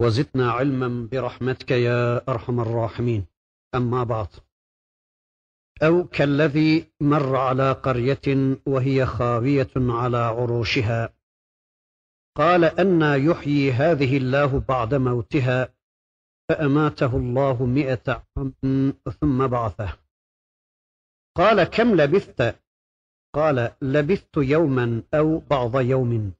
وزدنا علما برحمتك يا أرحم الراحمين. أما بعد. أو كالذي مر على قرية وهي خاوية على عروشها. قال أنا يحيي هذه الله بعد موتها فأماته الله مئة عام ثم بعثه. قال كم لبثت؟ قال لبثت يوما أو بعض يوم.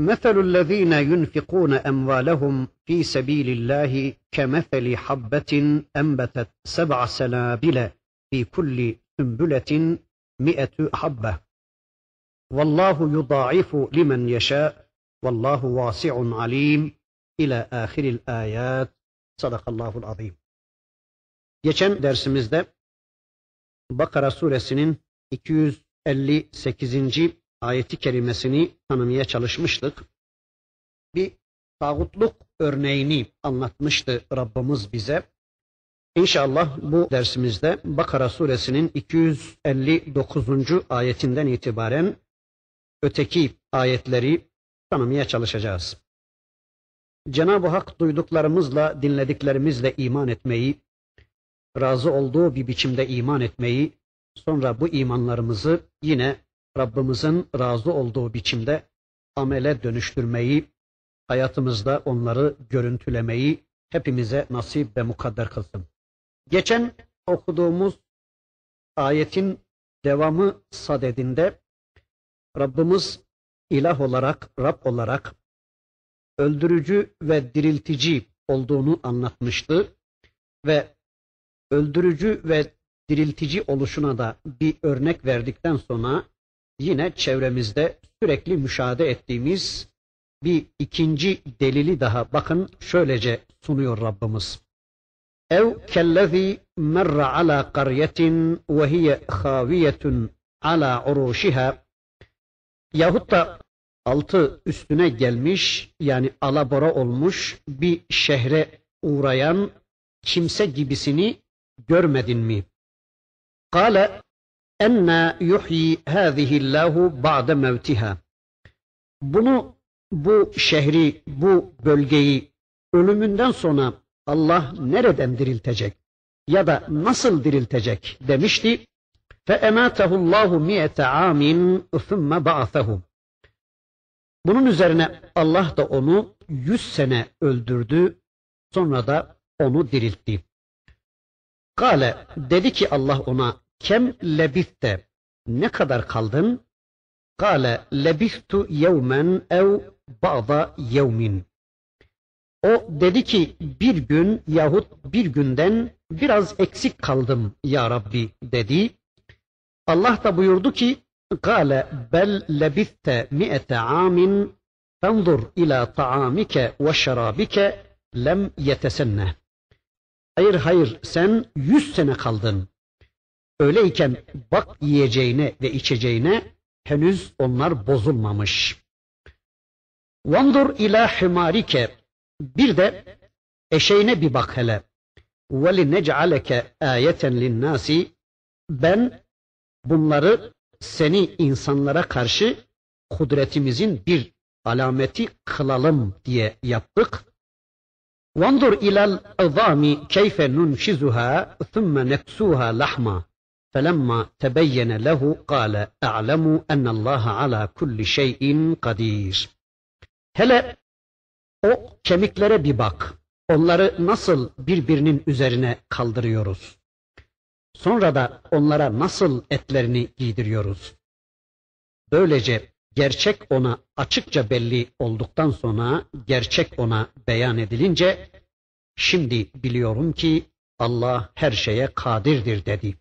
مثل الذين ينفقون اموالهم في سبيل الله كمثل حبه انبتت سبع سنابل في كل سنبله مئه حبه والله يضاعف لمن يشاء والله واسع عليم الى اخر الايات صدق الله العظيم Geçen dersimizde Bakara suresinin 258 ayeti kerimesini tanımaya çalışmıştık. Bir tağutluk örneğini anlatmıştı Rabbimiz bize. İnşallah bu dersimizde Bakara suresinin 259. ayetinden itibaren öteki ayetleri tanımaya çalışacağız. Cenab-ı Hak duyduklarımızla, dinlediklerimizle iman etmeyi, razı olduğu bir biçimde iman etmeyi, sonra bu imanlarımızı yine Rabbimizin razı olduğu biçimde amele dönüştürmeyi, hayatımızda onları görüntülemeyi hepimize nasip ve mukadder kılsın. Geçen okuduğumuz ayetin devamı sadedinde Rabbimiz ilah olarak, Rab olarak öldürücü ve diriltici olduğunu anlatmıştı ve öldürücü ve diriltici oluşuna da bir örnek verdikten sonra yine çevremizde sürekli müşahede ettiğimiz bir ikinci delili daha bakın şöylece sunuyor Rabbimiz. Ev kellezi merra ala qaryetin ve hiye haviyetun ala uruşiha yahut da altı üstüne gelmiş yani alabora olmuş bir şehre uğrayan kimse gibisini görmedin mi? Kale enna yuhyi hâzihillahu ba'de mevtiha. Bunu bu şehri, bu bölgeyi ölümünden sonra Allah nereden diriltecek ya da nasıl diriltecek demişti. فَاَمَاتَهُ اللّٰهُ مِيَةَ عَامٍ ثُمَّ بَعَثَهُ Bunun üzerine Allah da onu yüz sene öldürdü, sonra da onu diriltti. Kale dedi ki Allah ona Kem lebitte ne kadar kaldın? Kale lebihtu yevmen ev ba'da yevmin. O dedi ki bir gün yahut bir günden biraz eksik kaldım ya Rabbi dedi. Allah da buyurdu ki Kale bel lebiste mi'ete amin fanzur ila ta'amike ve şarabike lem yetesenne. Hayır hayır sen yüz sene kaldın. Öyleyken bak yiyeceğine ve içeceğine henüz onlar bozulmamış. Vandur ila himarike bir de eşeğine bir bak hele. وَلِنَجْعَلَكَ آيَةً لِلنَّاسِ ben bunları seni insanlara karşı kudretimizin bir alameti kılalım diye yaptık. وانظر إلى العظام كيف ننشزها ثم نكسوها لحما فلما تبين له قال أعلم أن الله على كل شيء قدير Hele o kemiklere bir bak. Onları nasıl birbirinin üzerine kaldırıyoruz. Sonra da onlara nasıl etlerini giydiriyoruz. Böylece gerçek ona açıkça belli olduktan sonra gerçek ona beyan edilince şimdi biliyorum ki Allah her şeye kadirdir dedi.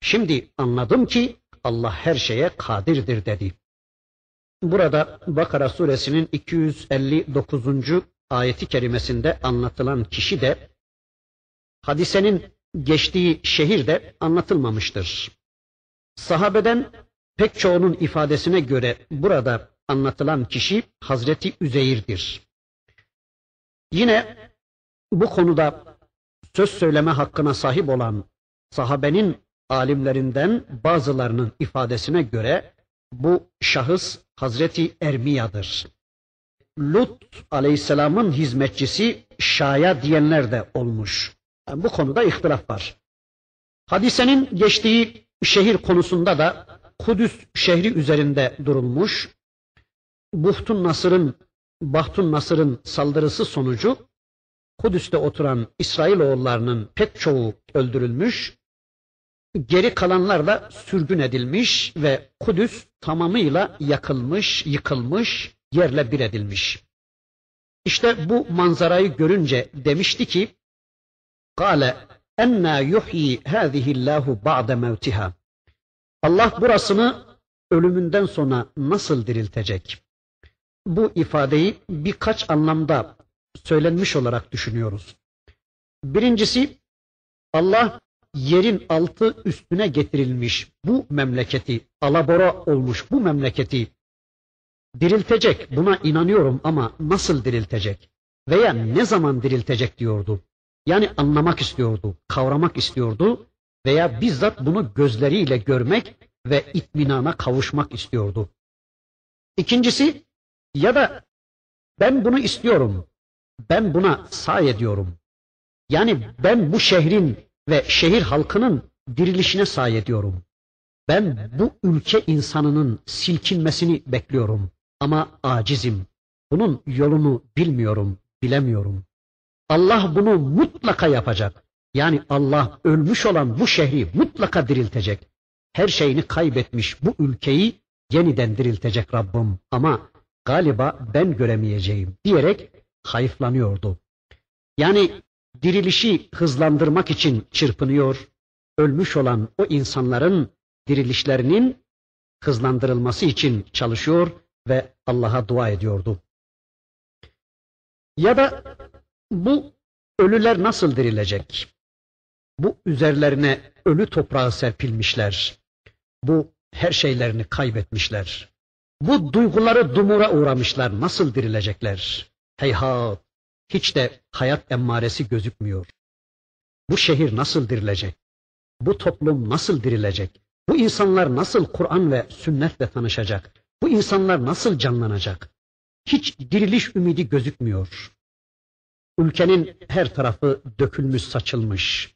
Şimdi anladım ki Allah her şeye kadirdir dedi. Burada Bakara suresinin 259. ayeti kerimesinde anlatılan kişi de hadisenin geçtiği şehir de anlatılmamıştır. Sahabeden pek çoğunun ifadesine göre burada anlatılan kişi Hazreti Üzeyr'dir. Yine bu konuda söz söyleme hakkına sahip olan sahabenin alimlerinden bazılarının ifadesine göre bu şahıs Hazreti Ermiya'dır. Lut aleyhisselamın hizmetçisi Şaya diyenler de olmuş. Yani bu konuda ihtilaf var. Hadisenin geçtiği şehir konusunda da Kudüs şehri üzerinde durulmuş. Buhtun Nasır'ın Bahtun Nasır'ın saldırısı sonucu Kudüs'te oturan İsrailoğullarının pek çoğu öldürülmüş. Geri kalanlar da sürgün edilmiş ve Kudüs tamamıyla yakılmış, yıkılmış, yerle bir edilmiş. İşte bu manzarayı görünce demişti ki, Kale enna yuhyi hâzihillahu ba'de mevtiha. Allah burasını ölümünden sonra nasıl diriltecek? Bu ifadeyi birkaç anlamda söylenmiş olarak düşünüyoruz. Birincisi Allah yerin altı üstüne getirilmiş bu memleketi, alabora olmuş bu memleketi diriltecek. Buna inanıyorum ama nasıl diriltecek? Veya ne zaman diriltecek diyordu. Yani anlamak istiyordu, kavramak istiyordu veya bizzat bunu gözleriyle görmek ve itminana kavuşmak istiyordu. İkincisi ya da ben bunu istiyorum, ben buna say ediyorum. Yani ben bu şehrin ve şehir halkının dirilişine say ediyorum. Ben bu ülke insanının silkinmesini bekliyorum ama acizim. Bunun yolunu bilmiyorum, bilemiyorum. Allah bunu mutlaka yapacak. Yani Allah ölmüş olan bu şehri mutlaka diriltecek. Her şeyini kaybetmiş bu ülkeyi yeniden diriltecek Rabbim ama galiba ben göremeyeceğim diyerek hayıflanıyordu. Yani dirilişi hızlandırmak için çırpınıyor, ölmüş olan o insanların dirilişlerinin hızlandırılması için çalışıyor ve Allah'a dua ediyordu. Ya da bu ölüler nasıl dirilecek? Bu üzerlerine ölü toprağı serpilmişler. Bu her şeylerini kaybetmişler. Bu duyguları dumura uğramışlar. Nasıl dirilecekler? Heyhat! Hiç de hayat emmaresi gözükmüyor. Bu şehir nasıl dirilecek? Bu toplum nasıl dirilecek? Bu insanlar nasıl Kur'an ve sünnetle tanışacak? Bu insanlar nasıl canlanacak? Hiç diriliş ümidi gözükmüyor. Ülkenin her tarafı dökülmüş saçılmış.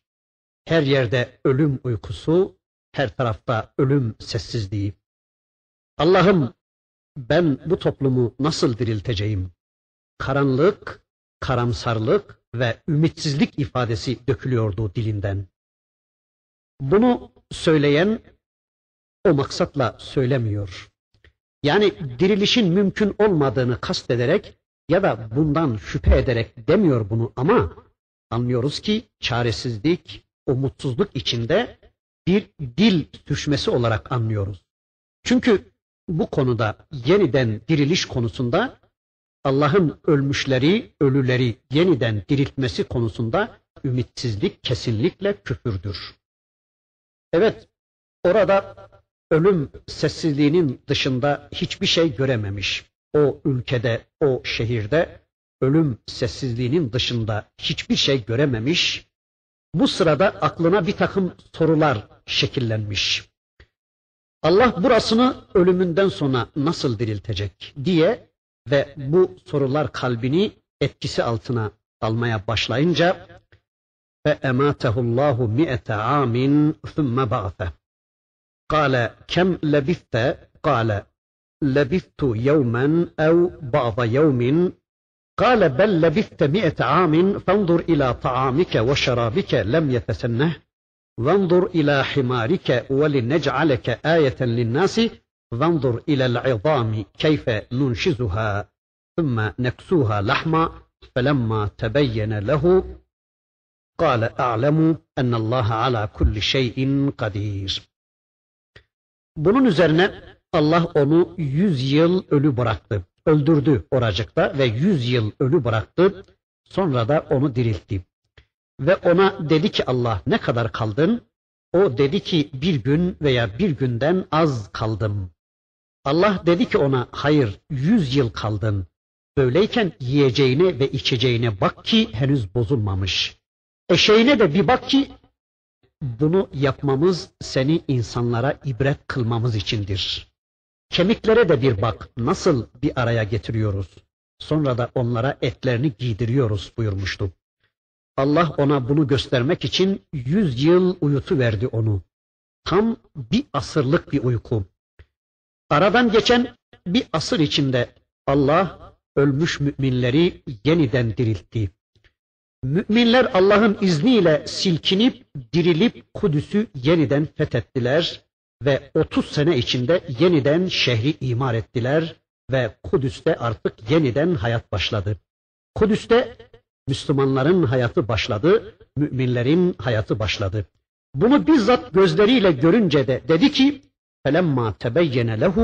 Her yerde ölüm uykusu, her tarafta ölüm sessizliği. Allah'ım ben bu toplumu nasıl dirilteceğim? Karanlık, karamsarlık ve ümitsizlik ifadesi dökülüyordu dilinden. Bunu söyleyen o maksatla söylemiyor. Yani dirilişin mümkün olmadığını kastederek ya da bundan şüphe ederek demiyor bunu ama anlıyoruz ki çaresizlik, umutsuzluk içinde bir dil düşmesi olarak anlıyoruz. Çünkü bu konuda yeniden diriliş konusunda Allah'ın ölmüşleri, ölüleri yeniden diriltmesi konusunda ümitsizlik kesinlikle küfürdür. Evet, orada ölüm sessizliğinin dışında hiçbir şey görememiş. O ülkede, o şehirde ölüm sessizliğinin dışında hiçbir şey görememiş. Bu sırada aklına bir takım sorular şekillenmiş. Allah burasını ölümünden sonra nasıl diriltecek diye ve bu sorular kalbini etkisi altına almaya başlayınca فَاَمَاتَهُ اللّٰهُ مِئَةَ عَامٍ ثُمَّ بَعْثَهُ قال كم لبثت قال لبثت يوما أو بعض يوم قال بل لبثت مئة عام فانظر إلى طعامك وشرابك لم يتسنه وانظر إلى حمارك ولنجعلك آية للناس وانظر إلى العظام كيف ننشزها ثم نكسوها لحما فلما تبين له قال أعلم أن الله على كل شيء قدير Bunun üzerine Allah onu yüz yıl ölü bıraktı. Öldürdü oracıkta ve yüz yıl ölü bıraktı. Sonra da onu diriltti. Ve ona dedi ki Allah ne kadar kaldın? O dedi ki bir gün veya bir günden az kaldım. Allah dedi ki ona hayır yüz yıl kaldın. Böyleyken yiyeceğine ve içeceğine bak ki henüz bozulmamış. Eşeğine de bir bak ki bunu yapmamız seni insanlara ibret kılmamız içindir. Kemiklere de bir bak nasıl bir araya getiriyoruz. Sonra da onlara etlerini giydiriyoruz buyurmuştu. Allah ona bunu göstermek için yüz yıl uyutu verdi onu. Tam bir asırlık bir uyku. Aradan geçen bir asır içinde Allah ölmüş müminleri yeniden diriltti. Müminler Allah'ın izniyle silkinip, dirilip Kudüs'ü yeniden fethettiler ve 30 sene içinde yeniden şehri imar ettiler ve Kudüs'te artık yeniden hayat başladı. Kudüs'te Müslümanların hayatı başladı, müminlerin hayatı başladı. Bunu bizzat gözleriyle görünce de dedi ki, فَلَمَّا تَبَيَّنَ لَهُ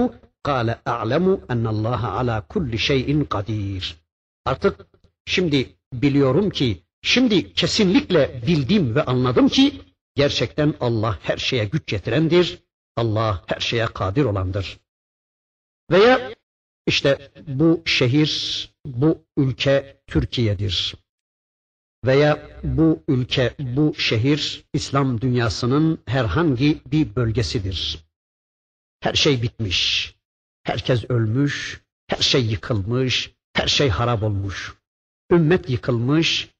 قَالَ أَعْلَمُ أَنَّ اللّٰهَ عَلَى كُلِّ شَيْءٍ قَدِيرٌ Artık şimdi biliyorum ki, şimdi kesinlikle bildim ve anladım ki, gerçekten Allah her şeye güç getirendir, Allah her şeye kadir olandır. Veya işte bu şehir, bu ülke Türkiye'dir. Veya bu ülke, bu şehir İslam dünyasının herhangi bir bölgesidir. Her şey bitmiş. Herkes ölmüş, her şey yıkılmış, her şey harap olmuş. Ümmet yıkılmış,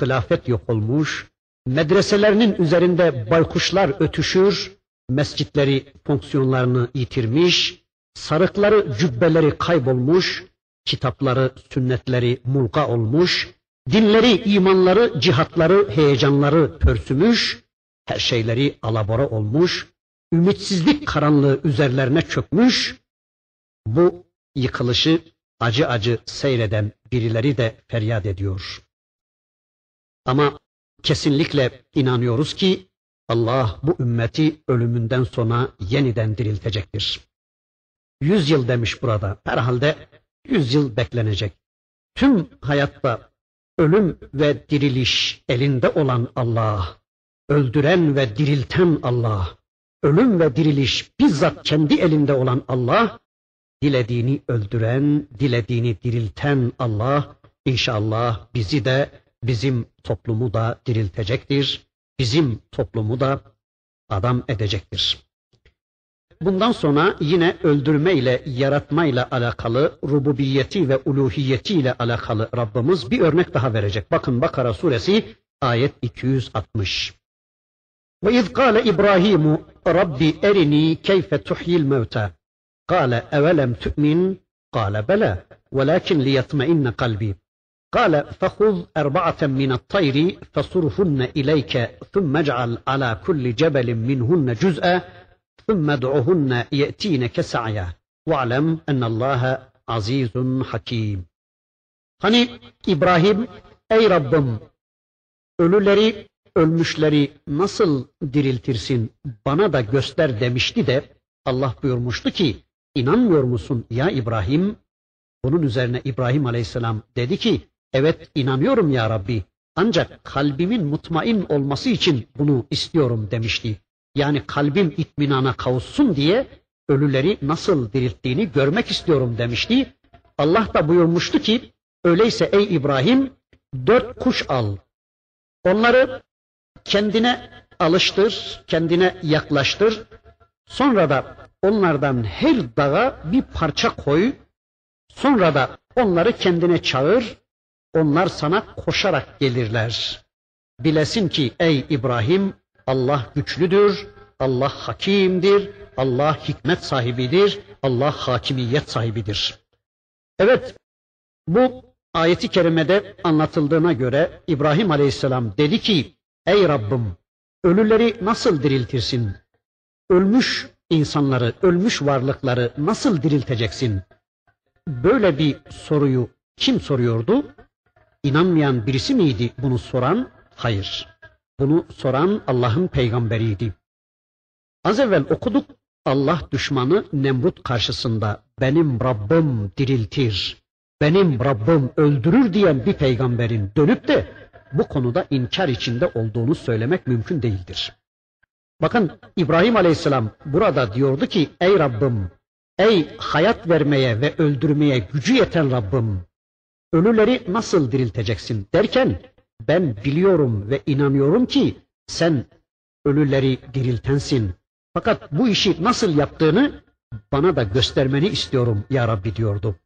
hilafet yok olmuş, medreselerinin üzerinde baykuşlar ötüşür, mescitleri fonksiyonlarını yitirmiş, sarıkları, cübbeleri kaybolmuş, kitapları, sünnetleri mulka olmuş, dinleri, imanları, cihatları, heyecanları pörsümüş, her şeyleri alabora olmuş, ümitsizlik karanlığı üzerlerine çökmüş, bu yıkılışı acı acı seyreden birileri de feryat ediyor. Ama kesinlikle inanıyoruz ki Allah bu ümmeti ölümünden sonra yeniden diriltecektir. Yüz yıl demiş burada. Herhalde yüz yıl beklenecek. Tüm hayatta ölüm ve diriliş elinde olan Allah, öldüren ve dirilten Allah, ölüm ve diriliş bizzat kendi elinde olan Allah, dilediğini öldüren, dilediğini dirilten Allah, inşallah bizi de, bizim toplumu da diriltecektir, bizim toplumu da adam edecektir. Bundan sonra yine öldürme ile yaratma ile alakalı rububiyeti ve uluhiyeti ile alakalı Rabbimiz bir örnek daha verecek. Bakın Bakara suresi ayet 260. وإذ قال إبراهيم ربي أرني كيف تحيي الموتى؟ قال أولم تؤمن؟ قال بلى ولكن ليطمئن قلبي. قال فخذ أربعة من الطير فصرهن إليك ثم اجعل على كل جبل منهن جزءا ثم ادعهن يأتينك سعيا. واعلم أن الله عزيز حكيم. هني إبراهيم أي ربم؟ لري. Ölmüşleri nasıl diriltirsin bana da göster demişti de Allah buyurmuştu ki inanmıyor musun ya İbrahim? Bunun üzerine İbrahim Aleyhisselam dedi ki evet inanıyorum ya Rabbi ancak kalbimin mutmain olması için bunu istiyorum demişti. Yani kalbim itminana kavuşsun diye ölüleri nasıl dirilttiğini görmek istiyorum demişti. Allah da buyurmuştu ki öyleyse ey İbrahim dört kuş al. Onları kendine alıştır, kendine yaklaştır. Sonra da onlardan her dağa bir parça koy. Sonra da onları kendine çağır. Onlar sana koşarak gelirler. Bilesin ki ey İbrahim Allah güçlüdür, Allah hakimdir, Allah hikmet sahibidir, Allah hakimiyet sahibidir. Evet, bu ayeti kerimede anlatıldığına göre İbrahim Aleyhisselam dedi ki, ey Rabbim, ölüleri nasıl diriltirsin? Ölmüş insanları, ölmüş varlıkları nasıl dirilteceksin? Böyle bir soruyu kim soruyordu? İnanmayan birisi miydi bunu soran? Hayır. Bunu soran Allah'ın peygamberiydi. Az evvel okuduk Allah düşmanı Nemrut karşısında benim Rabbim diriltir, benim Rabbim öldürür diyen bir peygamberin dönüp de bu konuda inkar içinde olduğunu söylemek mümkün değildir. Bakın İbrahim Aleyhisselam burada diyordu ki ey Rabbim, ey hayat vermeye ve öldürmeye gücü yeten Rabbim, ölüleri nasıl dirilteceksin derken ben biliyorum ve inanıyorum ki sen ölüleri diriltensin. Fakat bu işi nasıl yaptığını bana da göstermeni istiyorum ya Rabbi diyordu.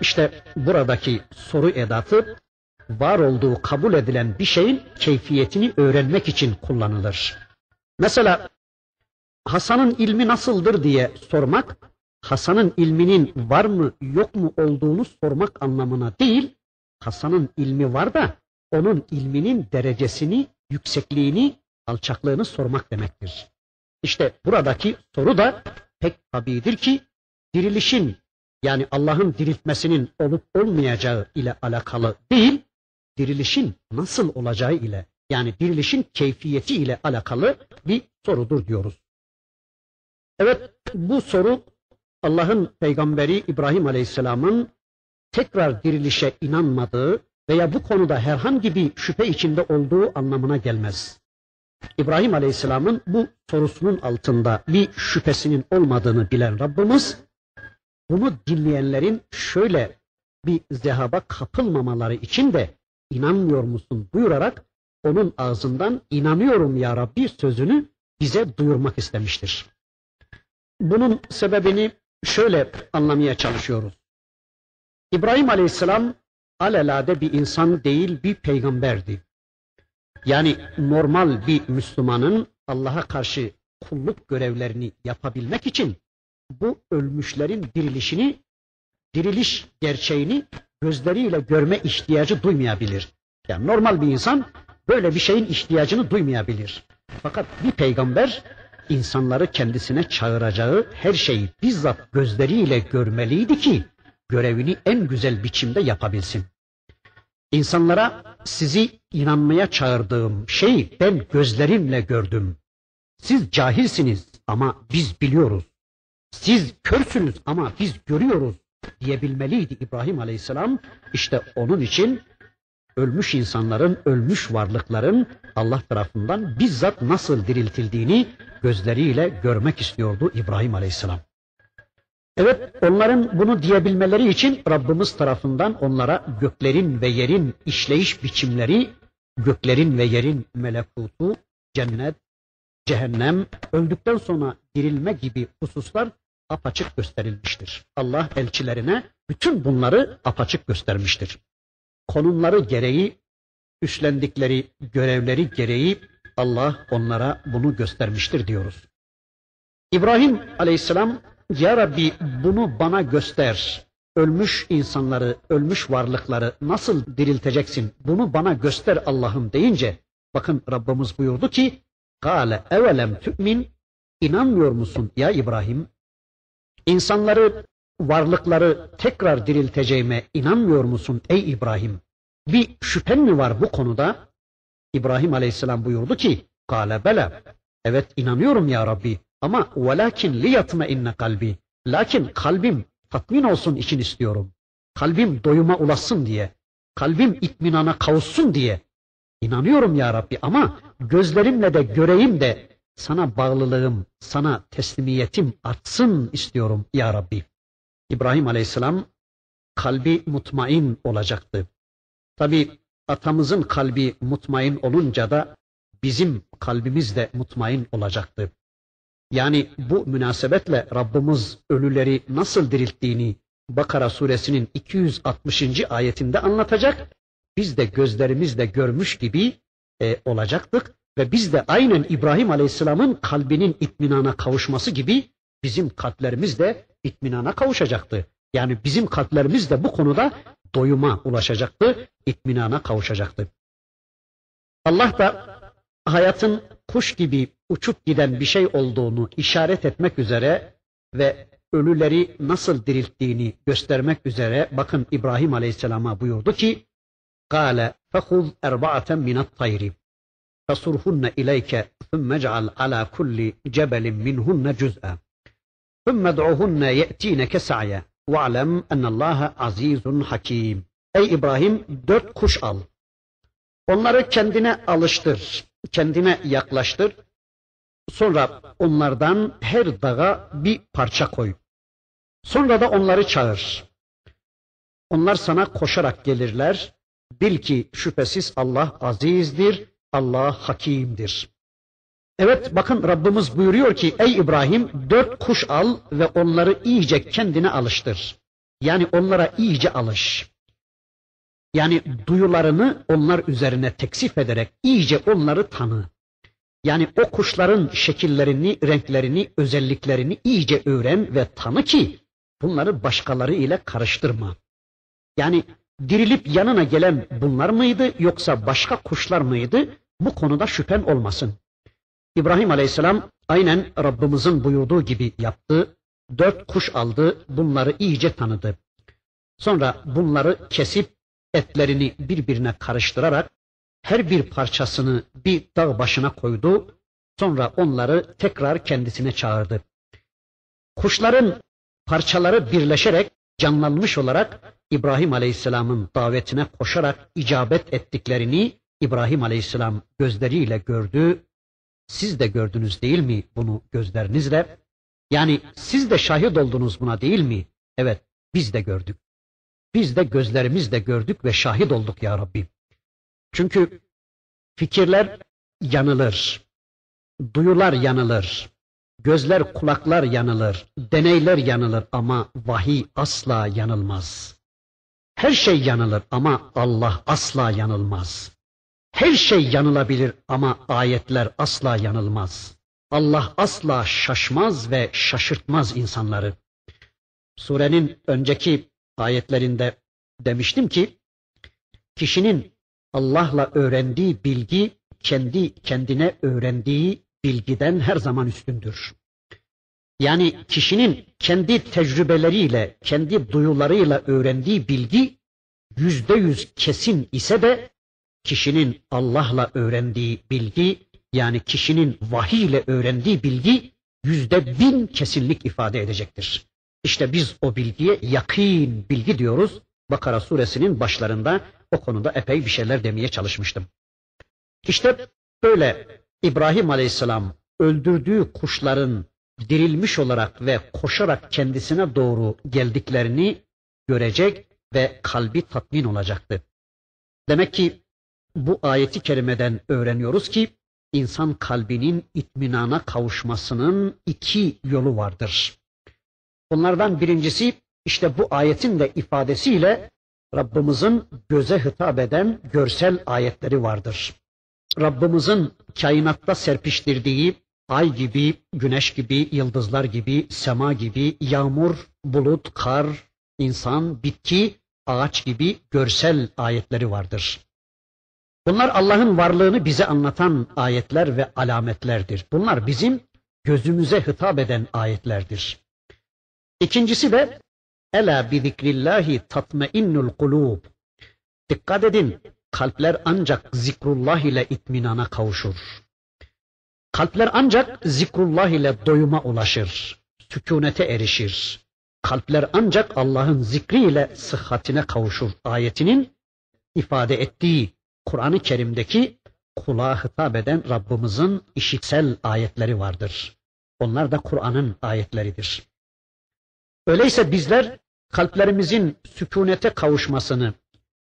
İşte buradaki soru edatı var olduğu kabul edilen bir şeyin keyfiyetini öğrenmek için kullanılır. Mesela Hasan'ın ilmi nasıldır diye sormak, Hasan'ın ilminin var mı yok mu olduğunu sormak anlamına değil, Hasan'ın ilmi var da onun ilminin derecesini, yüksekliğini, alçaklığını sormak demektir. İşte buradaki soru da pek tabidir ki dirilişin yani Allah'ın diriltmesinin olup olmayacağı ile alakalı değil, dirilişin nasıl olacağı ile yani dirilişin keyfiyeti ile alakalı bir sorudur diyoruz. Evet bu soru Allah'ın peygamberi İbrahim Aleyhisselam'ın tekrar dirilişe inanmadığı veya bu konuda herhangi bir şüphe içinde olduğu anlamına gelmez. İbrahim Aleyhisselam'ın bu sorusunun altında bir şüphesinin olmadığını bilen Rabbimiz bunu dinleyenlerin şöyle bir zehaba kapılmamaları için de inanmıyor musun buyurarak onun ağzından inanıyorum ya Rabbi sözünü bize duyurmak istemiştir. Bunun sebebini şöyle anlamaya çalışıyoruz. İbrahim Aleyhisselam alelade bir insan değil bir peygamberdi. Yani normal bir Müslümanın Allah'a karşı kulluk görevlerini yapabilmek için bu ölmüşlerin dirilişini, diriliş gerçeğini gözleriyle görme ihtiyacı duymayabilir. Yani normal bir insan böyle bir şeyin ihtiyacını duymayabilir. Fakat bir peygamber insanları kendisine çağıracağı her şeyi bizzat gözleriyle görmeliydi ki görevini en güzel biçimde yapabilsin. İnsanlara sizi inanmaya çağırdığım şeyi ben gözlerimle gördüm. Siz cahilsiniz ama biz biliyoruz. Siz körsünüz ama biz görüyoruz diyebilmeliydi İbrahim Aleyhisselam. İşte onun için ölmüş insanların, ölmüş varlıkların Allah tarafından bizzat nasıl diriltildiğini gözleriyle görmek istiyordu İbrahim Aleyhisselam. Evet, onların bunu diyebilmeleri için Rabbimiz tarafından onlara göklerin ve yerin işleyiş biçimleri, göklerin ve yerin melekutu, cennet, cehennem, öldükten sonra dirilme gibi hususlar apaçık gösterilmiştir. Allah elçilerine bütün bunları apaçık göstermiştir. Konumları gereği, üstlendikleri görevleri gereği Allah onlara bunu göstermiştir diyoruz. İbrahim aleyhisselam ya Rabbi bunu bana göster. Ölmüş insanları, ölmüş varlıkları nasıl dirilteceksin? Bunu bana göster Allah'ım deyince bakın Rabbimiz buyurdu ki Kale evelem tü'min inanmıyor musun ya İbrahim? İnsanları, varlıkları tekrar dirilteceğime inanmıyor musun ey İbrahim? Bir şüphen mi var bu konuda? İbrahim Aleyhisselam buyurdu ki Kale bela evet inanıyorum ya Rabbi ama velakin liyatme inne kalbi. Lakin kalbim tatmin olsun için istiyorum. Kalbim doyuma ulaşsın diye. Kalbim itminana kavuşsun diye. İnanıyorum ya Rabbi ama gözlerimle de göreyim de sana bağlılığım, sana teslimiyetim artsın istiyorum ya Rabbi. İbrahim Aleyhisselam kalbi mutmain olacaktı. Tabi atamızın kalbi mutmain olunca da bizim kalbimiz de mutmain olacaktı. Yani bu münasebetle Rabbimiz ölüleri nasıl dirilttiğini Bakara suresinin 260. ayetinde anlatacak. Biz de gözlerimizle görmüş gibi e, olacaktık ve biz de aynen İbrahim Aleyhisselam'ın kalbinin itminana kavuşması gibi bizim kalplerimiz de itminana kavuşacaktı. Yani bizim kalplerimiz de bu konuda doyuma ulaşacaktı, itminana kavuşacaktı. Allah da hayatın kuş gibi uçup giden bir şey olduğunu işaret etmek üzere ve ölüleri nasıl dirilttiğini göstermek üzere bakın İbrahim Aleyhisselam'a buyurdu ki: "Kale fehuz erba'aten minat tayri." فصرهن إليك ثم اجعل على كل جبل منهن جزءا ثم ادعوهن يأتينك سعيا واعلم أن الله عزيز حكيم Ey İbrahim dört kuş al. Onları kendine alıştır, kendine yaklaştır. Sonra onlardan her dağa bir parça koy. Sonra da onları çağır. Onlar sana koşarak gelirler. Bil ki şüphesiz Allah azizdir, Allah hakimdir. Evet bakın Rabbimiz buyuruyor ki ey İbrahim dört kuş al ve onları iyice kendine alıştır. Yani onlara iyice alış. Yani duyularını onlar üzerine teksif ederek iyice onları tanı. Yani o kuşların şekillerini, renklerini, özelliklerini iyice öğren ve tanı ki bunları başkaları ile karıştırma. Yani dirilip yanına gelen bunlar mıydı yoksa başka kuşlar mıydı? Bu konuda şüphen olmasın. İbrahim Aleyhisselam aynen Rabbimizin buyurduğu gibi yaptı. Dört kuş aldı, bunları iyice tanıdı. Sonra bunları kesip etlerini birbirine karıştırarak her bir parçasını bir dağ başına koydu. Sonra onları tekrar kendisine çağırdı. Kuşların parçaları birleşerek canlanmış olarak İbrahim Aleyhisselam'ın davetine koşarak icabet ettiklerini İbrahim Aleyhisselam gözleriyle gördü. Siz de gördünüz değil mi bunu gözlerinizle? Yani siz de şahit oldunuz buna değil mi? Evet, biz de gördük. Biz de gözlerimizle gördük ve şahit olduk ya Rabbi. Çünkü fikirler yanılır, duyular yanılır, gözler kulaklar yanılır, deneyler yanılır ama vahiy asla yanılmaz. Her şey yanılır ama Allah asla yanılmaz. Her şey yanılabilir ama ayetler asla yanılmaz. Allah asla şaşmaz ve şaşırtmaz insanları. Surenin önceki ayetlerinde demiştim ki kişinin Allah'la öğrendiği bilgi kendi kendine öğrendiği bilgiden her zaman üstündür. Yani kişinin kendi tecrübeleriyle, kendi duyularıyla öğrendiği bilgi yüzde yüz kesin ise de kişinin Allah'la öğrendiği bilgi yani kişinin vahiy ile öğrendiği bilgi yüzde bin kesinlik ifade edecektir. İşte biz o bilgiye yakın bilgi diyoruz. Bakara suresinin başlarında o konuda epey bir şeyler demeye çalışmıştım. İşte böyle İbrahim Aleyhisselam öldürdüğü kuşların dirilmiş olarak ve koşarak kendisine doğru geldiklerini görecek ve kalbi tatmin olacaktı. Demek ki bu ayeti kerimeden öğreniyoruz ki insan kalbinin itminana kavuşmasının iki yolu vardır. Bunlardan birincisi işte bu ayetin de ifadesiyle Rabbimizin göze hitap eden görsel ayetleri vardır. Rabbimizin kainatta serpiştirdiği ay gibi, güneş gibi, yıldızlar gibi, sema gibi, yağmur, bulut, kar, insan, bitki, ağaç gibi görsel ayetleri vardır. Bunlar Allah'ın varlığını bize anlatan ayetler ve alametlerdir. Bunlar bizim gözümüze hitap eden ayetlerdir. İkincisi de Ela bi zikrillahi tatmainnul kulub. Dikkat edin, kalpler ancak zikrullah ile itminana kavuşur. Kalpler ancak zikrullah ile doyuma ulaşır, sükunete erişir. Kalpler ancak Allah'ın zikriyle sıhhatine kavuşur ayetinin ifade ettiği Kur'an-ı Kerim'deki kulağa hitap eden Rabbimizin işitsel ayetleri vardır. Onlar da Kur'an'ın ayetleridir. Öyleyse bizler kalplerimizin sükunete kavuşmasını,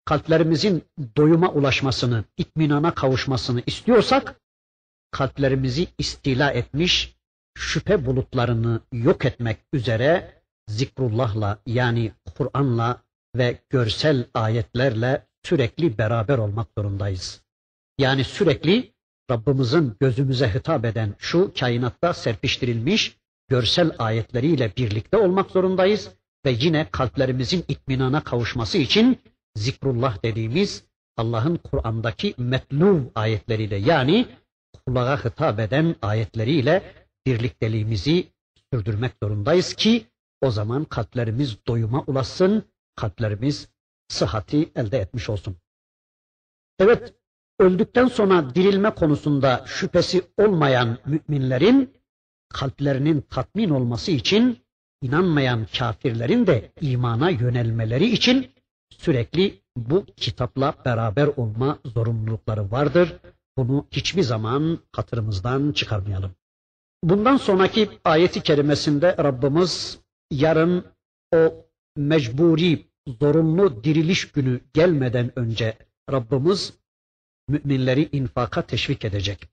kalplerimizin doyuma ulaşmasını, itminana kavuşmasını istiyorsak kalplerimizi istila etmiş, şüphe bulutlarını yok etmek üzere zikrullahla yani Kur'an'la ve görsel ayetlerle sürekli beraber olmak zorundayız. Yani sürekli Rabbimizin gözümüze hitap eden şu kainatta serpiştirilmiş görsel ayetleriyle birlikte olmak zorundayız ve yine kalplerimizin itminana kavuşması için zikrullah dediğimiz Allah'ın Kur'an'daki metlu ayetleriyle yani kulağa hitap eden ayetleriyle birlikteliğimizi sürdürmek zorundayız ki o zaman kalplerimiz doyuma ulaşsın, kalplerimiz sıhhati elde etmiş olsun. Evet, öldükten sonra dirilme konusunda şüphesi olmayan müminlerin kalplerinin tatmin olması için inanmayan kafirlerin de imana yönelmeleri için sürekli bu kitapla beraber olma zorunlulukları vardır. Bunu hiçbir zaman hatırımızdan çıkarmayalım. Bundan sonraki ayeti kerimesinde Rabbimiz yarın o mecburi, zorunlu diriliş günü gelmeden önce Rabbimiz müminleri infaka teşvik edecek.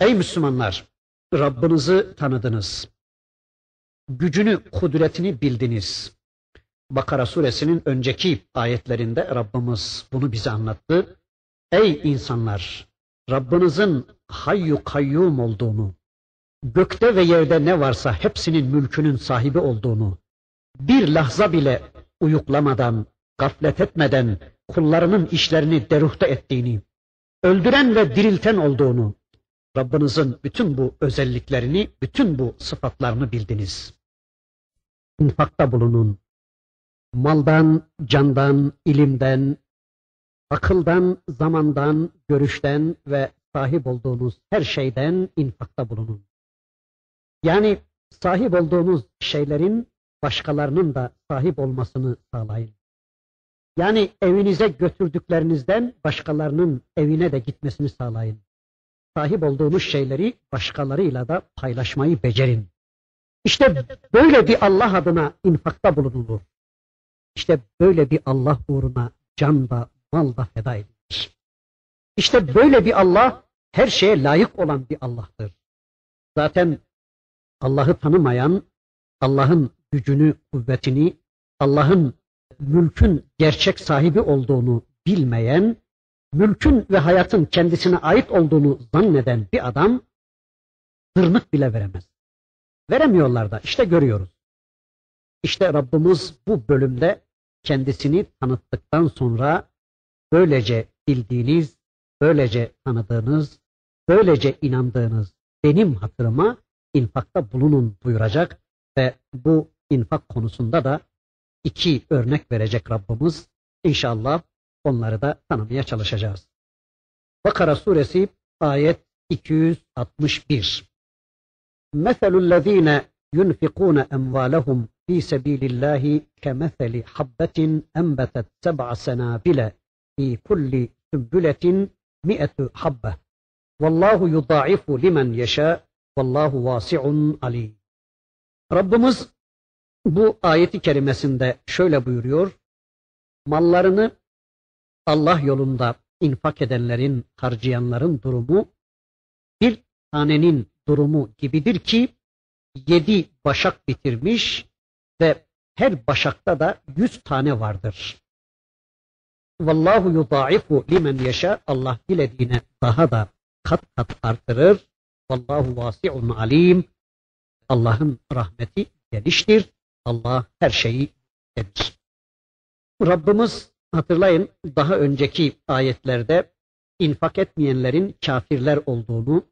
Ey Müslümanlar! Rabbinizi tanıdınız. Gücünü, kudretini bildiniz. Bakara suresinin önceki ayetlerinde Rabbimiz bunu bize anlattı. Ey insanlar! Rabbinizin hayyu kayyum olduğunu, gökte ve yerde ne varsa hepsinin mülkünün sahibi olduğunu, bir lahza bile uyuklamadan, gaflet etmeden kullarının işlerini deruhta ettiğini, öldüren ve dirilten olduğunu, Rabbinizin bütün bu özelliklerini, bütün bu sıfatlarını bildiniz. İnfakta bulunun. Maldan, candan, ilimden, akıldan, zamandan, görüşten ve sahip olduğunuz her şeyden infakta bulunun. Yani sahip olduğunuz şeylerin başkalarının da sahip olmasını sağlayın. Yani evinize götürdüklerinizden başkalarının evine de gitmesini sağlayın. Sahip olduğunuz şeyleri başkalarıyla da paylaşmayı becerin. İşte böyle bir Allah adına infakta bulunulur. İşte böyle bir Allah uğruna can da mal da feda edilir. İşte böyle bir Allah her şeye layık olan bir Allah'tır. Zaten Allah'ı tanımayan, Allah'ın gücünü, kuvvetini, Allah'ın mülkün gerçek sahibi olduğunu bilmeyen, mülkün ve hayatın kendisine ait olduğunu zanneden bir adam tırnık bile veremez. Veremiyorlar da işte görüyoruz. İşte Rabbimiz bu bölümde kendisini tanıttıktan sonra böylece bildiğiniz, böylece tanıdığınız, böylece inandığınız benim hatırıma infakta bulunun buyuracak ve bu infak konusunda da iki örnek verecek Rabbimiz. İnşallah onları da tanımaya çalışacağız. Bakara suresi ayet 261. Meselul lezine yunfikune emvalehum fi sebilillahi kemeseli habbetin enbetet seb'a senabile fi kulli sümbületin mi'etu habbe. Vallahu yudaifu limen yeşâ Vallahu vasi'un alim. Rabbimiz bu ayeti kerimesinde şöyle buyuruyor. Mallarını Allah yolunda infak edenlerin, harcayanların durumu bir tanenin durumu gibidir ki yedi başak bitirmiş ve her başakta da yüz tane vardır. Vallahu yudaifu limen yaşa Allah dilediğine daha da kat kat artırır. Vallahu vasi'un alim. Allah'ın rahmeti geniştir. Allah her şeyi bilir. Rabbimiz hatırlayın daha önceki ayetlerde infak etmeyenlerin kafirler olduğunu,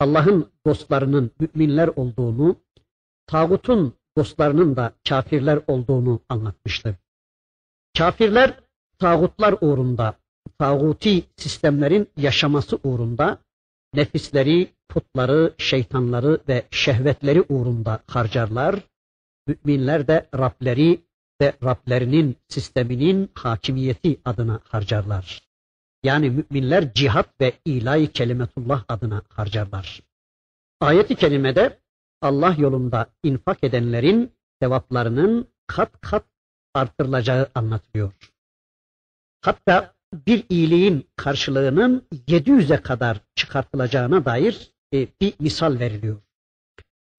Allah'ın dostlarının müminler olduğunu, tağutun dostlarının da kafirler olduğunu anlatmıştı. Kafirler tağutlar uğrunda, tağuti sistemlerin yaşaması uğrunda nefisleri, putları, şeytanları ve şehvetleri uğrunda harcarlar. Müminler de Rableri ve Rablerinin sisteminin hakimiyeti adına harcarlar. Yani müminler cihat ve ilahi kelimetullah adına harcarlar. Ayet-i kerimede Allah yolunda infak edenlerin sevaplarının kat kat artırılacağı anlatılıyor. Hatta bir iyiliğin karşılığının 700'e kadar çıkartılacağına dair e, bir misal veriliyor.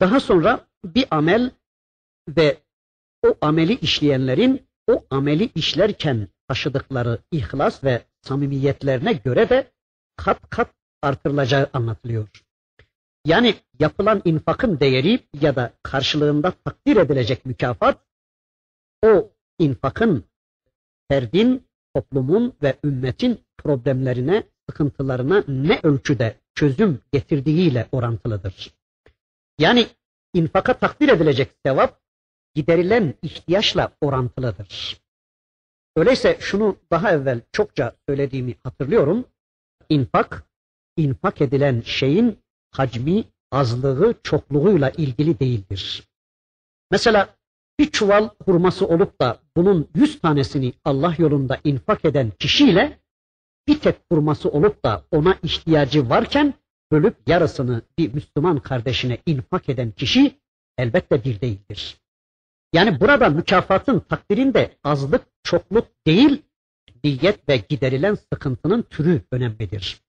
Daha sonra bir amel ve o ameli işleyenlerin o ameli işlerken taşıdıkları ihlas ve samimiyetlerine göre de kat kat artırılacağı anlatılıyor. Yani yapılan infakın değeri ya da karşılığında takdir edilecek mükafat o infakın ferdin, toplumun ve ümmetin problemlerine, sıkıntılarına ne ölçüde çözüm getirdiğiyle orantılıdır. Yani infaka takdir edilecek sevap giderilen ihtiyaçla orantılıdır. Öyleyse şunu daha evvel çokça söylediğimi hatırlıyorum. İnfak, infak edilen şeyin hacmi, azlığı, çokluğuyla ilgili değildir. Mesela bir çuval hurması olup da bunun yüz tanesini Allah yolunda infak eden kişiyle bir tek hurması olup da ona ihtiyacı varken bölüp yarısını bir Müslüman kardeşine infak eden kişi elbette bir değildir. Yani burada mükafatın takdirinde azlık, çokluk değil, niyet ve giderilen sıkıntının türü önemlidir.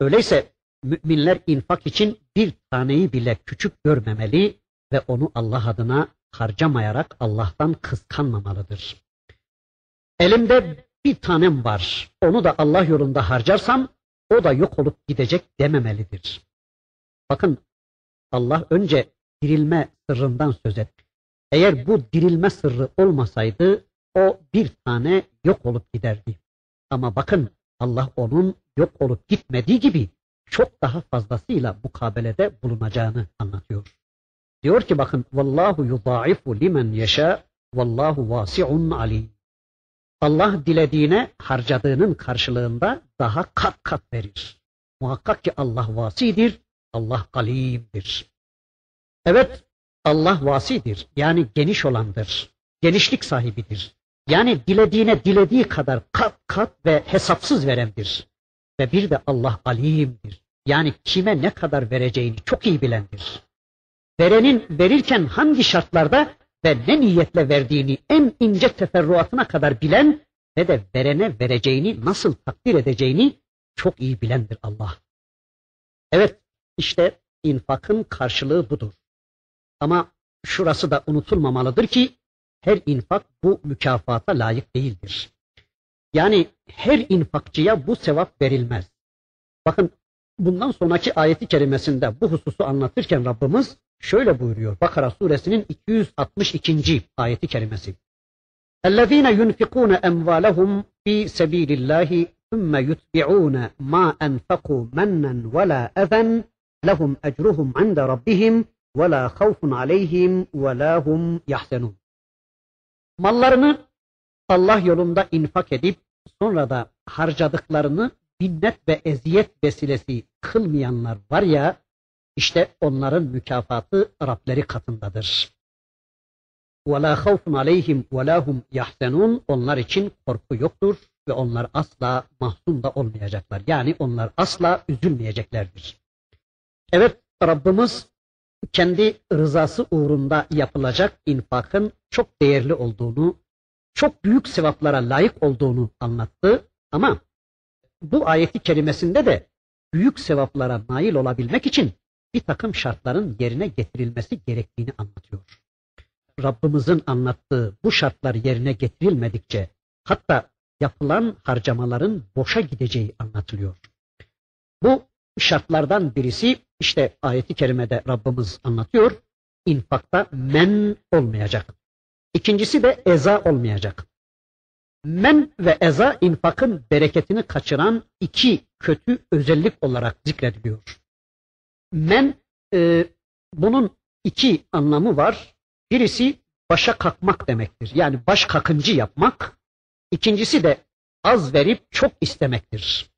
Öyleyse müminler infak için bir taneyi bile küçük görmemeli ve onu Allah adına harcamayarak Allah'tan kıskanmamalıdır. Elimde bir tanem var, onu da Allah yolunda harcarsam o da yok olup gidecek dememelidir. Bakın Allah önce dirilme sırrından söz etti. Eğer bu dirilme sırrı olmasaydı o bir tane yok olup giderdi. Ama bakın Allah onun yok olup gitmediği gibi çok daha fazlasıyla mukabelede bulunacağını anlatıyor. Diyor ki bakın vallahu yudaifu limen yeşa vallahu vasiun alim. Allah dilediğine harcadığının karşılığında daha kat kat verir. Muhakkak ki Allah vasidir, Allah alimdir. Evet, Allah vasidir. Yani geniş olandır. Genişlik sahibidir. Yani dilediğine dilediği kadar kat kat ve hesapsız verendir. Ve bir de Allah alimdir. Yani kime ne kadar vereceğini çok iyi bilendir. Verenin verirken hangi şartlarda ve ne niyetle verdiğini en ince teferruatına kadar bilen ve de verene vereceğini nasıl takdir edeceğini çok iyi bilendir Allah. Evet işte infakın karşılığı budur. Ama şurası da unutulmamalıdır ki her infak bu mükafata layık değildir. Yani her infakçıya bu sevap verilmez. Bakın bundan sonraki ayeti kerimesinde bu hususu anlatırken Rabbimiz şöyle buyuruyor. Bakara suresinin 262. ayeti kerimesi. اَلَّذ۪ينَ يُنْفِقُونَ اَمْوَالَهُمْ ف۪ي سَب۪يلِ اللّٰهِ ثُمَّ يُتْبِعُونَ مَا أَنْفَقُوا مَنًّا وَلَا أَذًا لَهُمْ أَجْرُهُمْ عِنْدَ رَبِّهِمْ وَلَا خَوْفٌ عَلَيْهِمْ وَلَا هُمْ يَحْزَنُونَ Mallarını Allah yolunda infak edip sonra da harcadıklarını minnet ve eziyet vesilesi kılmayanlar var ya, işte onların mükafatı Rableri katındadır. وَلَا خَوْفٌ عَلَيْهِمْ وَلَا هُمْ يَحْزَنُونَ Onlar için korku yoktur ve onlar asla mahzun da olmayacaklar. Yani onlar asla üzülmeyeceklerdir. Evet Rabbimiz kendi rızası uğrunda yapılacak infakın çok değerli olduğunu, çok büyük sevaplara layık olduğunu anlattı ama bu ayeti kerimesinde de büyük sevaplara nail olabilmek için bir takım şartların yerine getirilmesi gerektiğini anlatıyor. Rabbimizin anlattığı bu şartlar yerine getirilmedikçe hatta yapılan harcamaların boşa gideceği anlatılıyor. Bu şartlardan birisi işte ayeti kerimede Rabbimiz anlatıyor. infakta men olmayacak. İkincisi de eza olmayacak. Men ve eza infakın bereketini kaçıran iki kötü özellik olarak zikrediliyor. Men e, bunun iki anlamı var. Birisi başa kalkmak demektir. Yani baş kakıncı yapmak. İkincisi de az verip çok istemektir.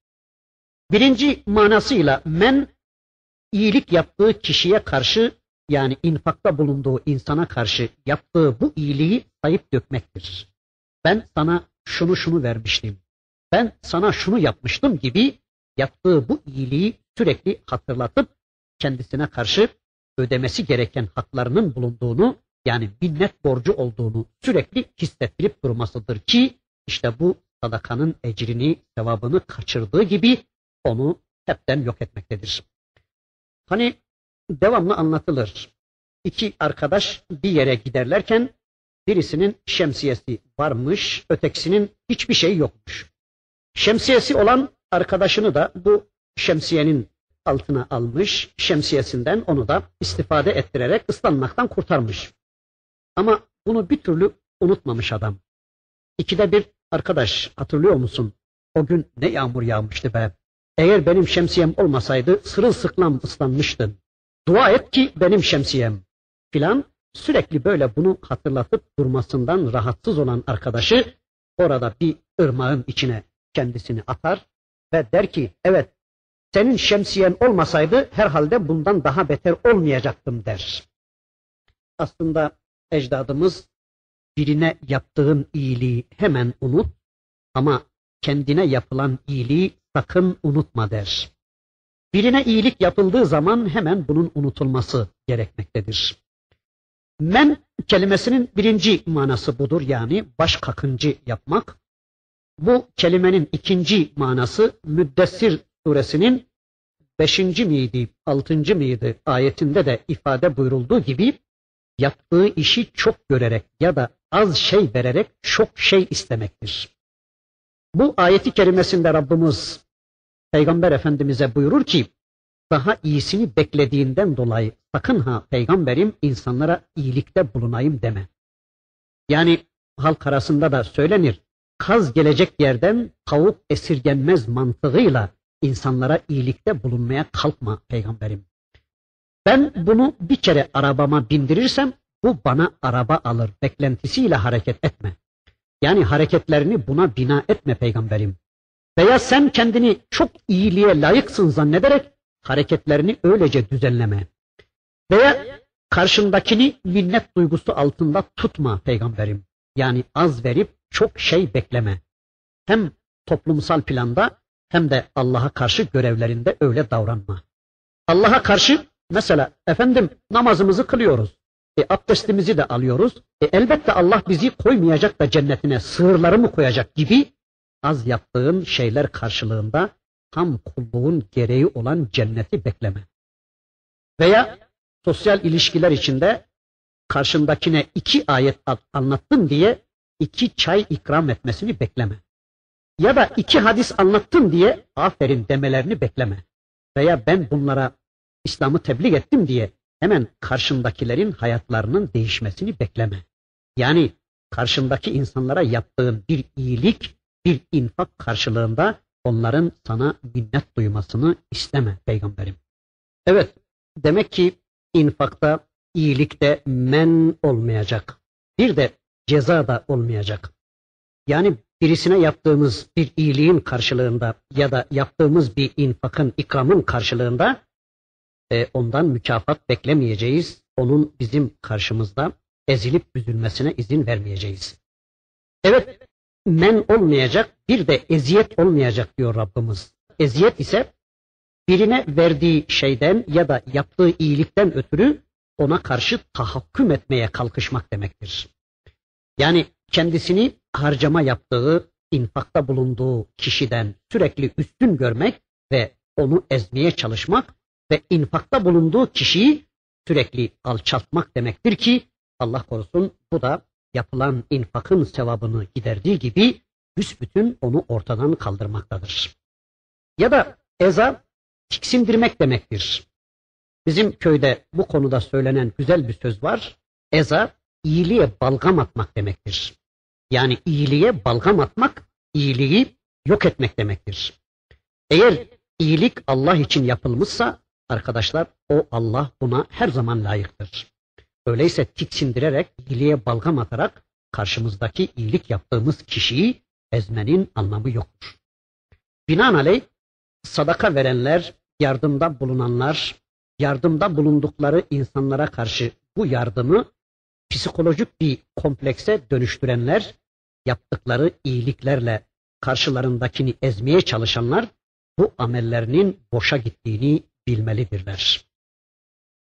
Birinci manasıyla men iyilik yaptığı kişiye karşı yani infakta bulunduğu insana karşı yaptığı bu iyiliği sayıp dökmektir. Ben sana şunu şunu vermiştim. Ben sana şunu yapmıştım gibi yaptığı bu iyiliği sürekli hatırlatıp kendisine karşı ödemesi gereken haklarının bulunduğunu yani minnet borcu olduğunu sürekli hissettirip durmasıdır ki işte bu sadakanın ecrini, sevabını kaçırdığı gibi onu hepten yok etmektedir. Hani devamlı anlatılır. İki arkadaş bir yere giderlerken birisinin şemsiyesi varmış, ötekisinin hiçbir şey yokmuş. Şemsiyesi olan arkadaşını da bu şemsiyenin altına almış, şemsiyesinden onu da istifade ettirerek ıslanmaktan kurtarmış. Ama bunu bir türlü unutmamış adam. İkide bir arkadaş hatırlıyor musun? O gün ne yağmur yağmıştı be. Eğer benim şemsiyem olmasaydı sırılsıklam ıslanmıştın. Dua et ki benim şemsiyem filan sürekli böyle bunu hatırlatıp durmasından rahatsız olan arkadaşı orada bir ırmağın içine kendisini atar ve der ki evet senin şemsiyen olmasaydı herhalde bundan daha beter olmayacaktım der. Aslında ecdadımız birine yaptığın iyiliği hemen unut ama kendine yapılan iyiliği sakın unutma der. Birine iyilik yapıldığı zaman hemen bunun unutulması gerekmektedir. Men kelimesinin birinci manası budur yani baş kakıncı yapmak. Bu kelimenin ikinci manası Müddessir suresinin beşinci miydi, altıncı mıydı ayetinde de ifade buyurulduğu gibi yaptığı işi çok görerek ya da az şey vererek çok şey istemektir. Bu ayeti kerimesinde Rabbimiz Peygamber Efendimiz'e buyurur ki daha iyisini beklediğinden dolayı sakın ha peygamberim insanlara iyilikte bulunayım deme. Yani halk arasında da söylenir. Kaz gelecek yerden tavuk esirgenmez mantığıyla insanlara iyilikte bulunmaya kalkma peygamberim. Ben bunu bir kere arabama bindirirsem bu bana araba alır beklentisiyle hareket etme. Yani hareketlerini buna bina etme peygamberim. Veya sen kendini çok iyiliğe layıksın zannederek hareketlerini öylece düzenleme. Veya karşındakini minnet duygusu altında tutma peygamberim. Yani az verip çok şey bekleme. Hem toplumsal planda hem de Allah'a karşı görevlerinde öyle davranma. Allah'a karşı mesela efendim namazımızı kılıyoruz. E, abdestimizi de alıyoruz. E, elbette Allah bizi koymayacak da cennetine sığırları mı koyacak gibi az yaptığın şeyler karşılığında tam kulluğun gereği olan cenneti bekleme. Veya sosyal ilişkiler içinde karşındakine iki ayet anlattın diye iki çay ikram etmesini bekleme. Ya da iki hadis anlattın diye aferin demelerini bekleme. Veya ben bunlara İslam'ı tebliğ ettim diye hemen karşındakilerin hayatlarının değişmesini bekleme. Yani karşındaki insanlara yaptığın bir iyilik, bir infak karşılığında onların sana minnet duymasını isteme peygamberim. Evet, demek ki infakta, iyilikte men olmayacak. Bir de ceza da olmayacak. Yani birisine yaptığımız bir iyiliğin karşılığında ya da yaptığımız bir infakın, ikramın karşılığında e, ondan mükafat beklemeyeceğiz. Onun bizim karşımızda ezilip büzülmesine izin vermeyeceğiz. Evet, men olmayacak, bir de eziyet olmayacak diyor Rabbimiz. Eziyet ise birine verdiği şeyden ya da yaptığı iyilikten ötürü ona karşı tahakküm etmeye kalkışmak demektir. Yani kendisini harcama yaptığı, infakta bulunduğu kişiden sürekli üstün görmek ve onu ezmeye çalışmak ve infakta bulunduğu kişiyi sürekli alçaltmak demektir ki Allah korusun bu da yapılan infakın sevabını giderdiği gibi büsbütün onu ortadan kaldırmaktadır. Ya da eza tiksindirmek demektir. Bizim köyde bu konuda söylenen güzel bir söz var. Eza iyiliğe balgam atmak demektir. Yani iyiliğe balgam atmak, iyiliği yok etmek demektir. Eğer iyilik Allah için yapılmışsa arkadaşlar o Allah buna her zaman layıktır. Öyleyse tiksindirerek, iyiliğe balgam atarak karşımızdaki iyilik yaptığımız kişiyi ezmenin anlamı yoktur. Binaenaleyh sadaka verenler, yardımda bulunanlar, yardımda bulundukları insanlara karşı bu yardımı psikolojik bir komplekse dönüştürenler, yaptıkları iyiliklerle karşılarındakini ezmeye çalışanlar bu amellerinin boşa gittiğini bilmelidirler.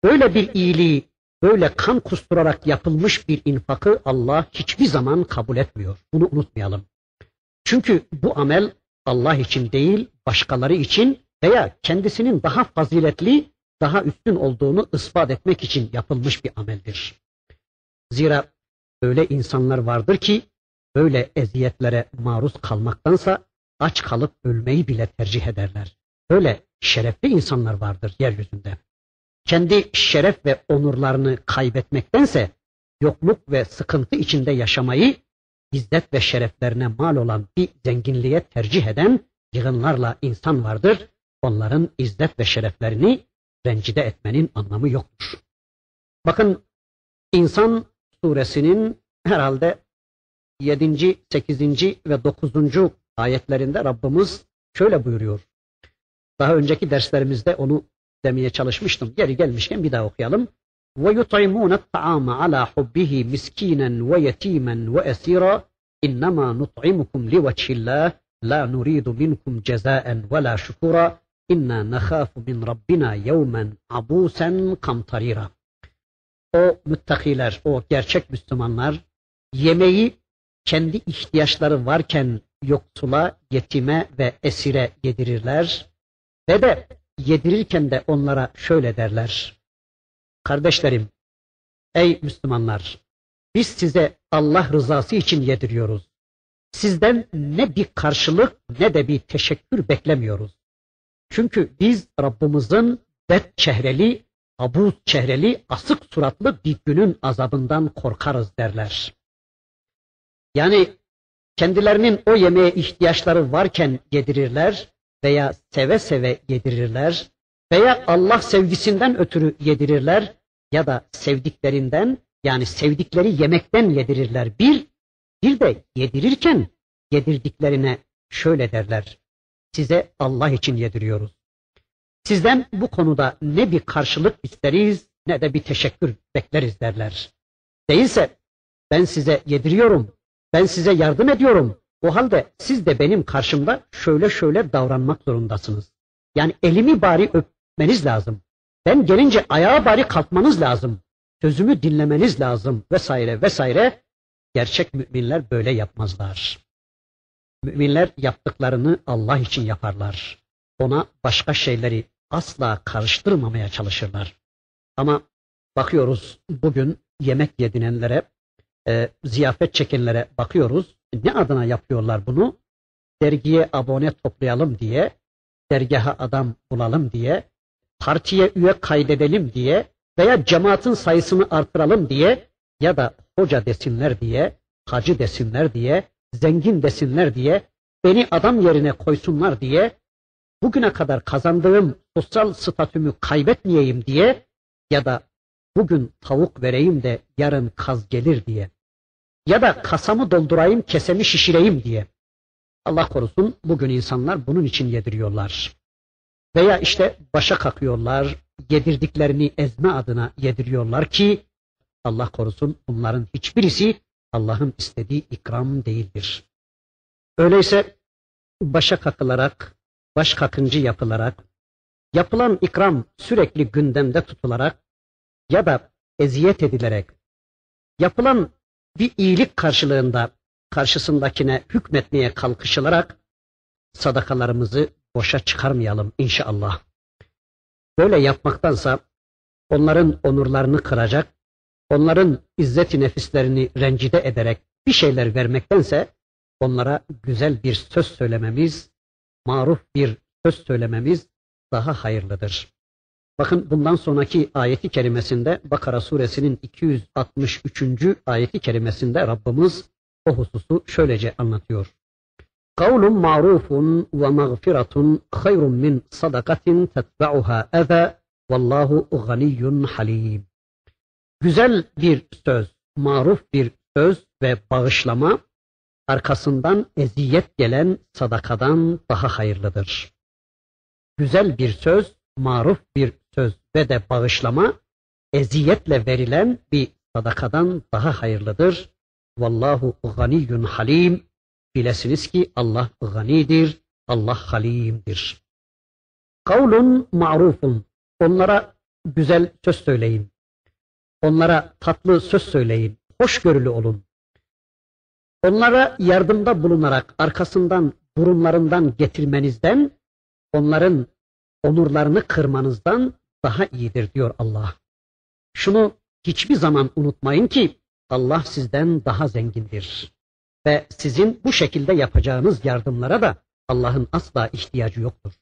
Böyle bir iyiliği böyle kan kusturarak yapılmış bir infakı Allah hiçbir zaman kabul etmiyor. Bunu unutmayalım. Çünkü bu amel Allah için değil, başkaları için veya kendisinin daha faziletli, daha üstün olduğunu ispat etmek için yapılmış bir ameldir. Zira öyle insanlar vardır ki böyle eziyetlere maruz kalmaktansa aç kalıp ölmeyi bile tercih ederler. Böyle şerefli insanlar vardır yeryüzünde. Kendi şeref ve onurlarını kaybetmektense yokluk ve sıkıntı içinde yaşamayı izzet ve şereflerine mal olan bir zenginliğe tercih eden yığınlarla insan vardır. Onların izzet ve şereflerini rencide etmenin anlamı yoktur. Bakın İnsan suresinin herhalde 7. 8. ve 9. ayetlerinde Rabbimiz şöyle buyuruyor. Daha önceki derslerimizde onu demeye çalışmıştım. Geri gelmişken bir daha okuyalım. Ve yut'imûne ta'ame ala hubbihi miskinen ve yetimen ve esira innema nut'imukum li vecihillah la nuridu minkum cezaen ve la şukura inna nakhafu min rabbina yevmen abusen kamtarira. O müttakiler, o gerçek Müslümanlar yemeği kendi ihtiyaçları varken yoksula, yetime ve esire yedirirler ve de yedirirken de onlara şöyle derler. Kardeşlerim, ey Müslümanlar, biz size Allah rızası için yediriyoruz. Sizden ne bir karşılık ne de bir teşekkür beklemiyoruz. Çünkü biz Rabbimizin bet çehreli, abuz çehreli, asık suratlı bir günün azabından korkarız derler. Yani kendilerinin o yemeğe ihtiyaçları varken yedirirler veya seve seve yedirirler veya Allah sevgisinden ötürü yedirirler ya da sevdiklerinden yani sevdikleri yemekten yedirirler. Bir, bir de yedirirken yedirdiklerine şöyle derler. Size Allah için yediriyoruz. Sizden bu konuda ne bir karşılık isteriz ne de bir teşekkür bekleriz derler. Değilse ben size yediriyorum, ben size yardım ediyorum. O halde siz de benim karşımda şöyle şöyle davranmak zorundasınız. Yani elimi bari öpmeniz lazım. Ben gelince ayağa bari kalkmanız lazım. Sözümü dinlemeniz lazım vesaire vesaire. Gerçek müminler böyle yapmazlar. Müminler yaptıklarını Allah için yaparlar. Ona başka şeyleri asla karıştırmamaya çalışırlar. Ama bakıyoruz bugün yemek yedinenlere, e, ziyafet çekenlere bakıyoruz. Ne adına yapıyorlar bunu? Dergiye abone toplayalım diye, dergaha adam bulalım diye, partiye üye kaydedelim diye veya cemaatin sayısını artıralım diye ya da hoca desinler diye, hacı desinler diye, zengin desinler diye, beni adam yerine koysunlar diye, bugüne kadar kazandığım sosyal statümü kaybetmeyeyim diye ya da bugün tavuk vereyim de yarın kaz gelir diye ya da kasamı doldurayım kesemi şişireyim diye. Allah korusun bugün insanlar bunun için yediriyorlar. Veya işte başa kakıyorlar, yedirdiklerini ezme adına yediriyorlar ki Allah korusun bunların hiçbirisi Allah'ın istediği ikram değildir. Öyleyse başa kakılarak, baş kakıncı yapılarak, yapılan ikram sürekli gündemde tutularak ya da eziyet edilerek, yapılan bir iyilik karşılığında karşısındakine hükmetmeye kalkışılarak sadakalarımızı boşa çıkarmayalım inşallah. Böyle yapmaktansa onların onurlarını kıracak, onların izzeti nefislerini rencide ederek bir şeyler vermektense onlara güzel bir söz söylememiz, maruf bir söz söylememiz daha hayırlıdır. Bakın bundan sonraki ayeti kerimesinde Bakara suresinin 263. ayeti kerimesinde Rabbimiz o hususu şöylece anlatıyor. Kavlun ma'rufun ve mağfiratun hayrun min sadakatin tetba'uha eza vallahu ganiyyun. Güzel bir söz, maruf bir söz ve bağışlama arkasından eziyet gelen sadakadan daha hayırlıdır. Güzel bir söz, maruf bir söz ve de bağışlama eziyetle verilen bir sadakadan daha hayırlıdır. Vallahu ganiyyun halim. Bilesiniz ki Allah ganidir, Allah halimdir. Kavlun ma'rufun. Onlara güzel söz söyleyin. Onlara tatlı söz söyleyin. Hoşgörülü olun. onlara yardımda bulunarak arkasından burunlarından getirmenizden, onların onurlarını kırmanızdan daha iyidir diyor Allah. Şunu hiçbir zaman unutmayın ki Allah sizden daha zengindir. Ve sizin bu şekilde yapacağınız yardımlara da Allah'ın asla ihtiyacı yoktur.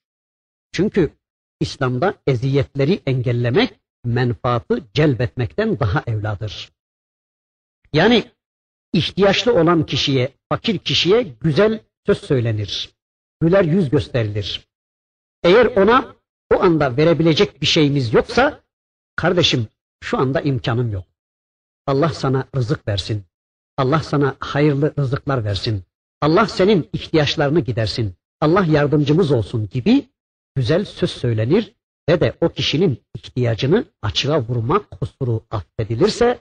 Çünkü İslam'da eziyetleri engellemek menfaatı celbetmekten daha evladır. Yani ihtiyaçlı olan kişiye, fakir kişiye güzel söz söylenir. Güler yüz gösterilir. Eğer ona o anda verebilecek bir şeyimiz yoksa, kardeşim şu anda imkanım yok. Allah sana rızık versin. Allah sana hayırlı rızıklar versin. Allah senin ihtiyaçlarını gidersin. Allah yardımcımız olsun gibi güzel söz söylenir ve de o kişinin ihtiyacını açığa vurmak kusuru affedilirse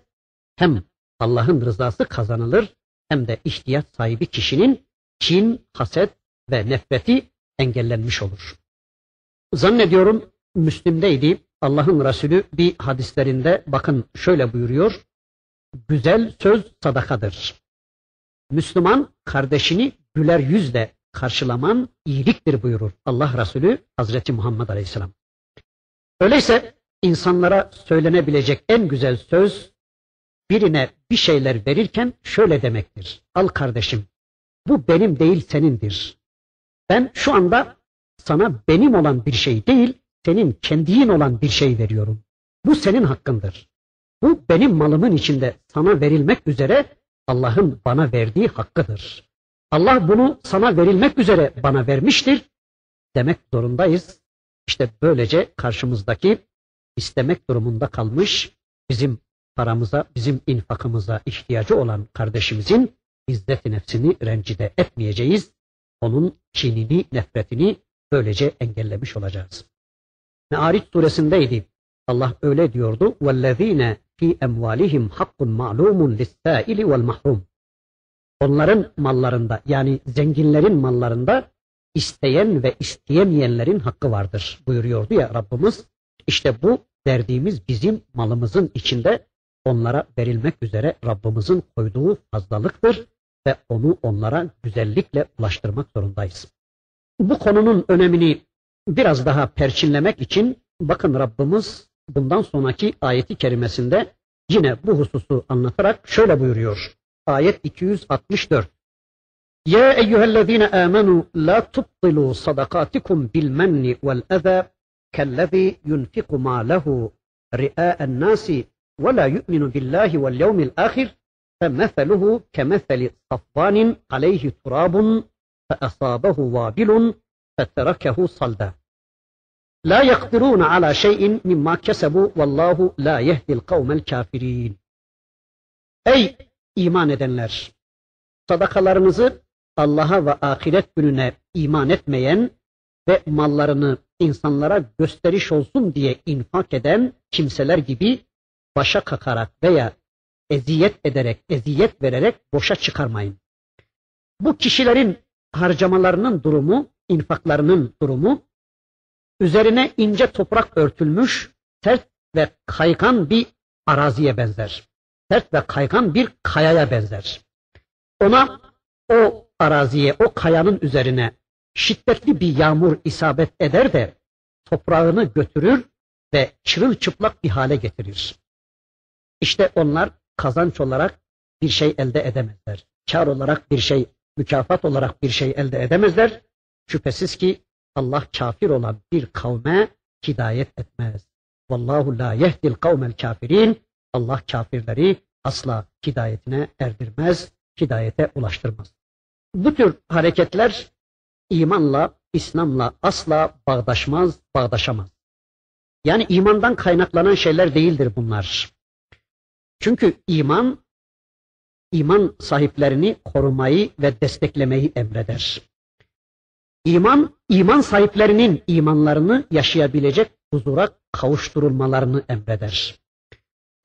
hem Allah'ın rızası kazanılır hem de ihtiyaç sahibi kişinin kin, haset ve nefreti engellenmiş olur. Zannediyorum Müslim'deydi. Allah'ın Resulü bir hadislerinde bakın şöyle buyuruyor. Güzel söz sadakadır. Müslüman kardeşini güler yüzle karşılaman iyiliktir buyurur Allah Resulü Hazreti Muhammed Aleyhisselam. Öyleyse insanlara söylenebilecek en güzel söz birine bir şeyler verirken şöyle demektir. Al kardeşim bu benim değil senindir. Ben şu anda sana benim olan bir şey değil senin kendiyin olan bir şey veriyorum. Bu senin hakkındır. Bu benim malımın içinde sana verilmek üzere Allah'ın bana verdiği hakkıdır. Allah bunu sana verilmek üzere bana vermiştir demek zorundayız. İşte böylece karşımızdaki istemek durumunda kalmış bizim paramıza, bizim infakımıza ihtiyacı olan kardeşimizin izzet nefsini rencide etmeyeceğiz. Onun kinini, nefretini böylece engellemiş olacağız. Me'ariç suresindeydi. Allah öyle diyordu. وَالَّذ۪ينَ ف۪ي اَمْوَالِهِمْ حَقٌّ مَعْلُومٌ لِلسَّائِلِ وَالْمَحْرُومِ Onların mallarında yani zenginlerin mallarında isteyen ve isteyemeyenlerin hakkı vardır buyuruyordu ya Rabbimiz. İşte bu verdiğimiz bizim malımızın içinde onlara verilmek üzere Rabbimizin koyduğu fazlalıktır ve onu onlara güzellikle ulaştırmak zorundayız. Bu konunun önemini biraz daha perçinlemek için bakın Rabbimiz bundan sonraki ayeti kerimesinde yine bu hususu anlatarak şöyle buyuruyor. Ayet 264. Ya eyyühellezine amenu la tubtilu sadakatikum bil menni vel eza kellezi yunfiku ma lehu ri'a'en nasi ve la yu'minu billahi vel yevmil ahir فمثله كمثل صفوان عليه تراب فأصابه وابل فتركه صلدا لا يقدرون على شيء مما كسبوا والله لا يهدي القوم الكافرين Ey iman edenler! Sadakalarınızı Allah'a ve ahiret gününe iman etmeyen ve mallarını insanlara gösteriş olsun diye infak eden kimseler gibi başa kakarak veya eziyet ederek, eziyet vererek boşa çıkarmayın. Bu kişilerin harcamalarının durumu, infaklarının durumu, üzerine ince toprak örtülmüş, sert ve kaygan bir araziye benzer. Sert ve kaygan bir kayaya benzer. Ona o araziye, o kayanın üzerine şiddetli bir yağmur isabet eder de toprağını götürür ve çırılçıplak bir hale getirir. İşte onlar kazanç olarak bir şey elde edemezler. Kar olarak bir şey, mükafat olarak bir şey elde edemezler. Şüphesiz ki Allah kafir olan bir kavme hidayet etmez. Vallahu la yehdil kavmel kafirin. Allah kafirleri asla hidayetine erdirmez, hidayete ulaştırmaz. Bu tür hareketler imanla, İslam'la asla bağdaşmaz, bağdaşamaz. Yani imandan kaynaklanan şeyler değildir bunlar. Çünkü iman, iman sahiplerini korumayı ve desteklemeyi emreder. İman, iman sahiplerinin imanlarını yaşayabilecek huzura kavuşturulmalarını emreder.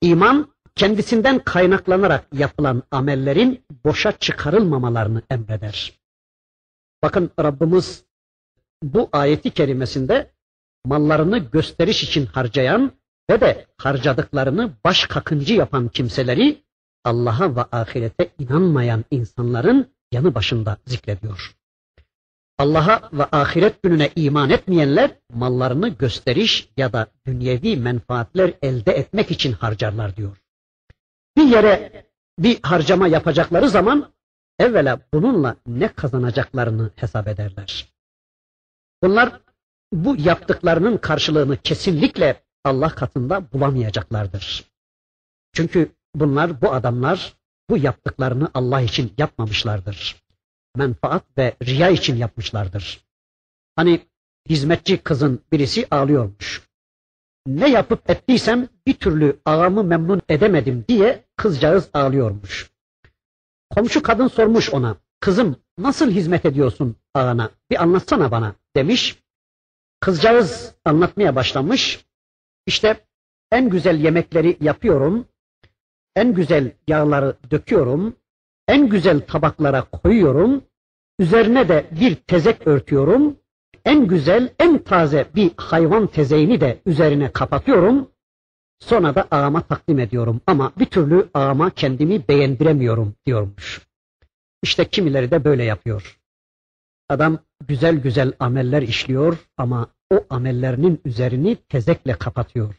İman, kendisinden kaynaklanarak yapılan amellerin boşa çıkarılmamalarını emreder. Bakın Rabbimiz bu ayeti kerimesinde mallarını gösteriş için harcayan ve de harcadıklarını baş kakıncı yapan kimseleri Allah'a ve ahirete inanmayan insanların yanı başında zikrediyor. Allah'a ve ahiret gününe iman etmeyenler mallarını gösteriş ya da dünyevi menfaatler elde etmek için harcarlar diyor. Bir yere bir harcama yapacakları zaman evvela bununla ne kazanacaklarını hesap ederler. Bunlar bu yaptıklarının karşılığını kesinlikle Allah katında bulamayacaklardır. Çünkü bunlar, bu adamlar bu yaptıklarını Allah için yapmamışlardır. Menfaat ve riya için yapmışlardır. Hani hizmetçi kızın birisi ağlıyormuş. Ne yapıp ettiysem bir türlü ağamı memnun edemedim diye kızcağız ağlıyormuş. Komşu kadın sormuş ona, kızım nasıl hizmet ediyorsun ağana bir anlatsana bana demiş. Kızcağız anlatmaya başlamış. İşte en güzel yemekleri yapıyorum, en güzel yağları döküyorum, en güzel tabaklara koyuyorum, üzerine de bir tezek örtüyorum, en güzel, en taze bir hayvan tezeğini de üzerine kapatıyorum, sonra da ağama takdim ediyorum ama bir türlü ağama kendimi beğendiremiyorum diyormuş. İşte kimileri de böyle yapıyor. Adam güzel güzel ameller işliyor ama o amellerinin üzerini tezekle kapatıyor.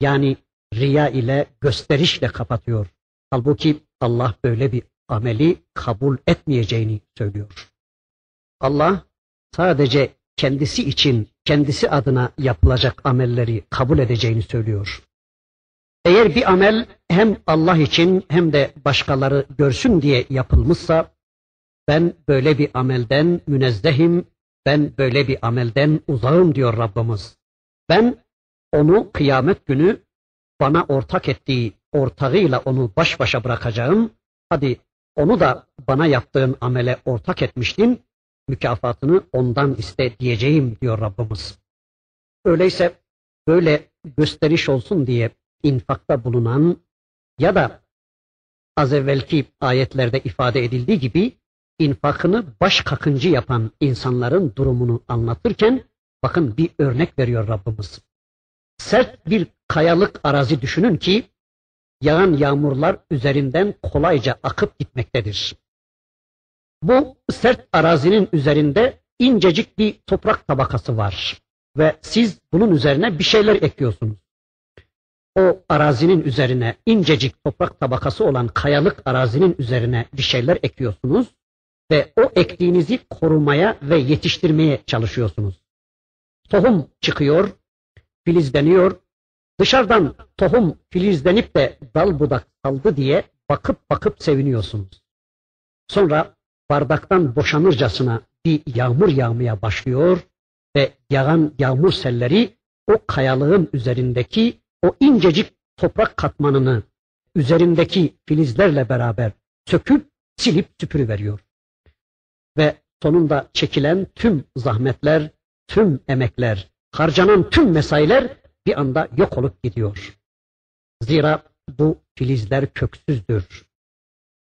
Yani riya ile gösterişle kapatıyor. Halbuki Allah böyle bir ameli kabul etmeyeceğini söylüyor. Allah sadece kendisi için, kendisi adına yapılacak amelleri kabul edeceğini söylüyor. Eğer bir amel hem Allah için hem de başkaları görsün diye yapılmışsa ben böyle bir amelden münezzehim, ben böyle bir amelden uzağım diyor Rabbimiz. Ben onu kıyamet günü bana ortak ettiği ortağıyla onu baş başa bırakacağım. Hadi onu da bana yaptığın amele ortak etmiştin, mükafatını ondan iste diyeceğim diyor Rabbimiz. Öyleyse böyle gösteriş olsun diye infakta bulunan ya da az evvelki ayetlerde ifade edildiği gibi infakını baş kakıncı yapan insanların durumunu anlatırken bakın bir örnek veriyor Rabbimiz. Sert bir kayalık arazi düşünün ki yağan yağmurlar üzerinden kolayca akıp gitmektedir. Bu sert arazinin üzerinde incecik bir toprak tabakası var ve siz bunun üzerine bir şeyler ekliyorsunuz. O arazinin üzerine incecik toprak tabakası olan kayalık arazinin üzerine bir şeyler ekliyorsunuz ve o ektiğinizi korumaya ve yetiştirmeye çalışıyorsunuz. Tohum çıkıyor, filizleniyor. Dışarıdan tohum filizlenip de dal budak saldı diye bakıp bakıp seviniyorsunuz. Sonra bardaktan boşanırcasına bir yağmur yağmaya başlıyor ve yağan yağmur selleri o kayalığın üzerindeki o incecik toprak katmanını üzerindeki filizlerle beraber söküp silip süpürüveriyor. Ve sonunda çekilen tüm zahmetler, tüm emekler, harcanan tüm mesailer bir anda yok olup gidiyor. Zira bu filizler köksüzdür.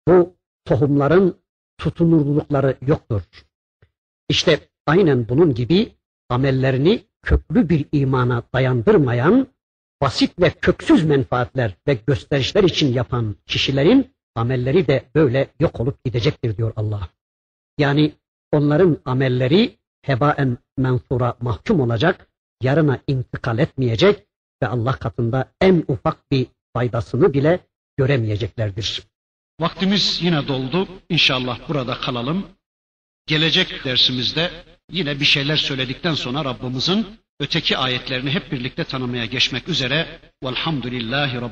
Bu tohumların tutunurlulukları yoktur. İşte aynen bunun gibi amellerini köklü bir imana dayandırmayan, basit ve köksüz menfaatler ve gösterişler için yapan kişilerin amelleri de böyle yok olup gidecektir diyor Allah. Yani onların amelleri hebaen mensura mahkum olacak, yarına intikal etmeyecek ve Allah katında en ufak bir faydasını bile göremeyeceklerdir. Vaktimiz yine doldu. İnşallah burada kalalım. Gelecek dersimizde yine bir şeyler söyledikten sonra Rabbimizin öteki ayetlerini hep birlikte tanımaya geçmek üzere. Velhamdülillahi Rabbil